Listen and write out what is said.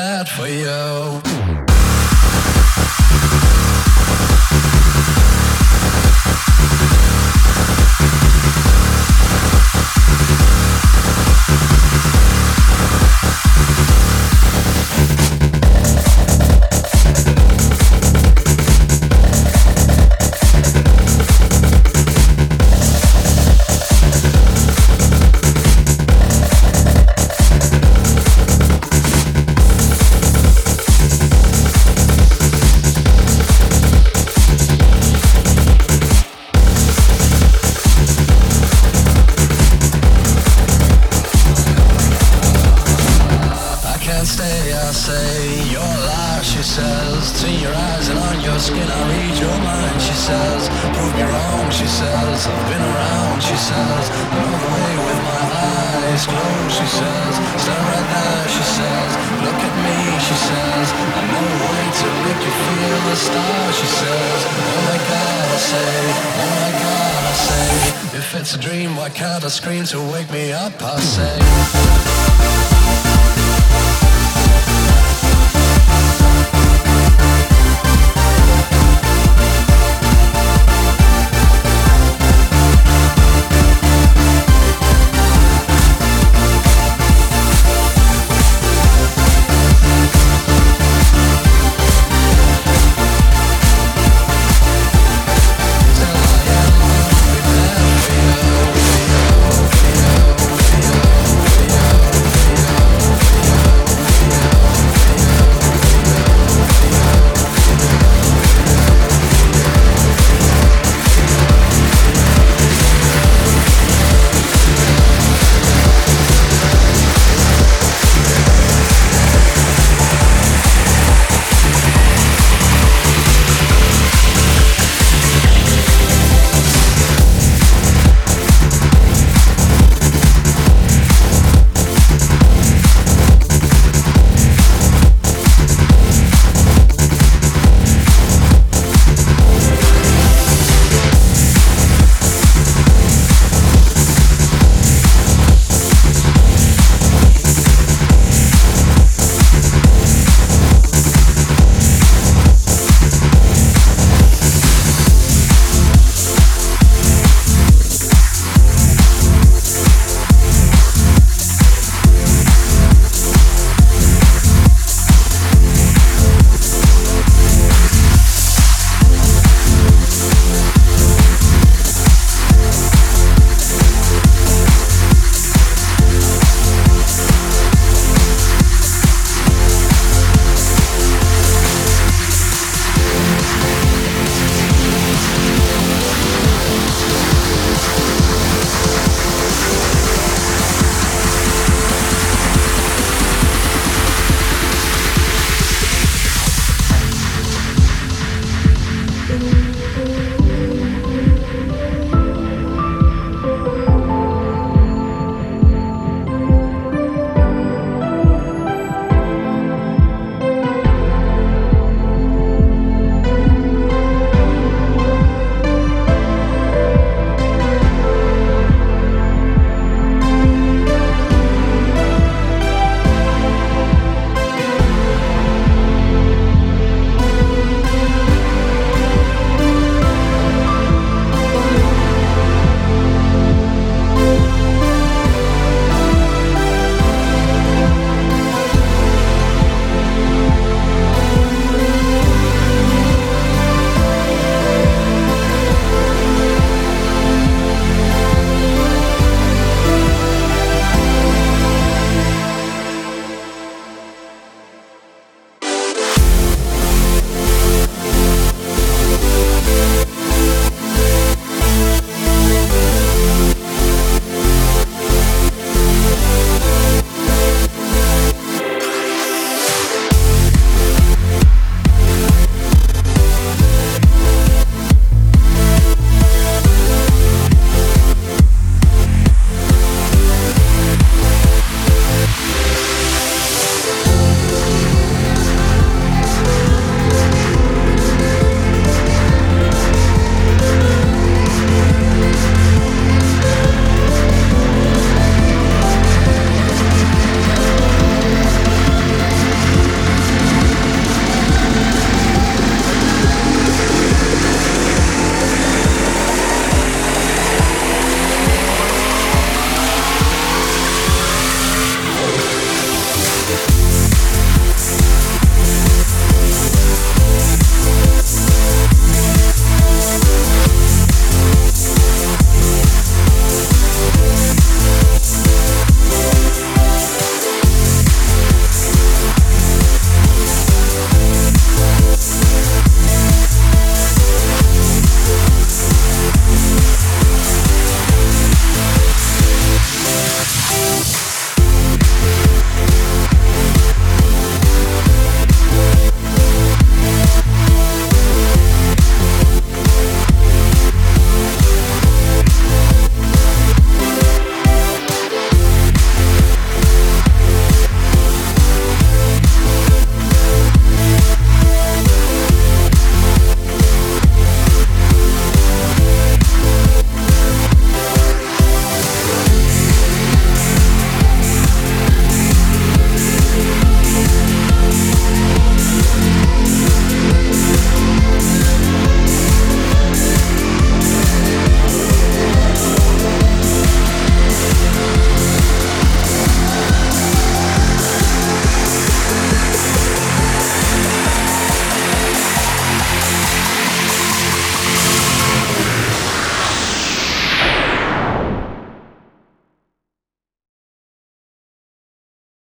Bad for you.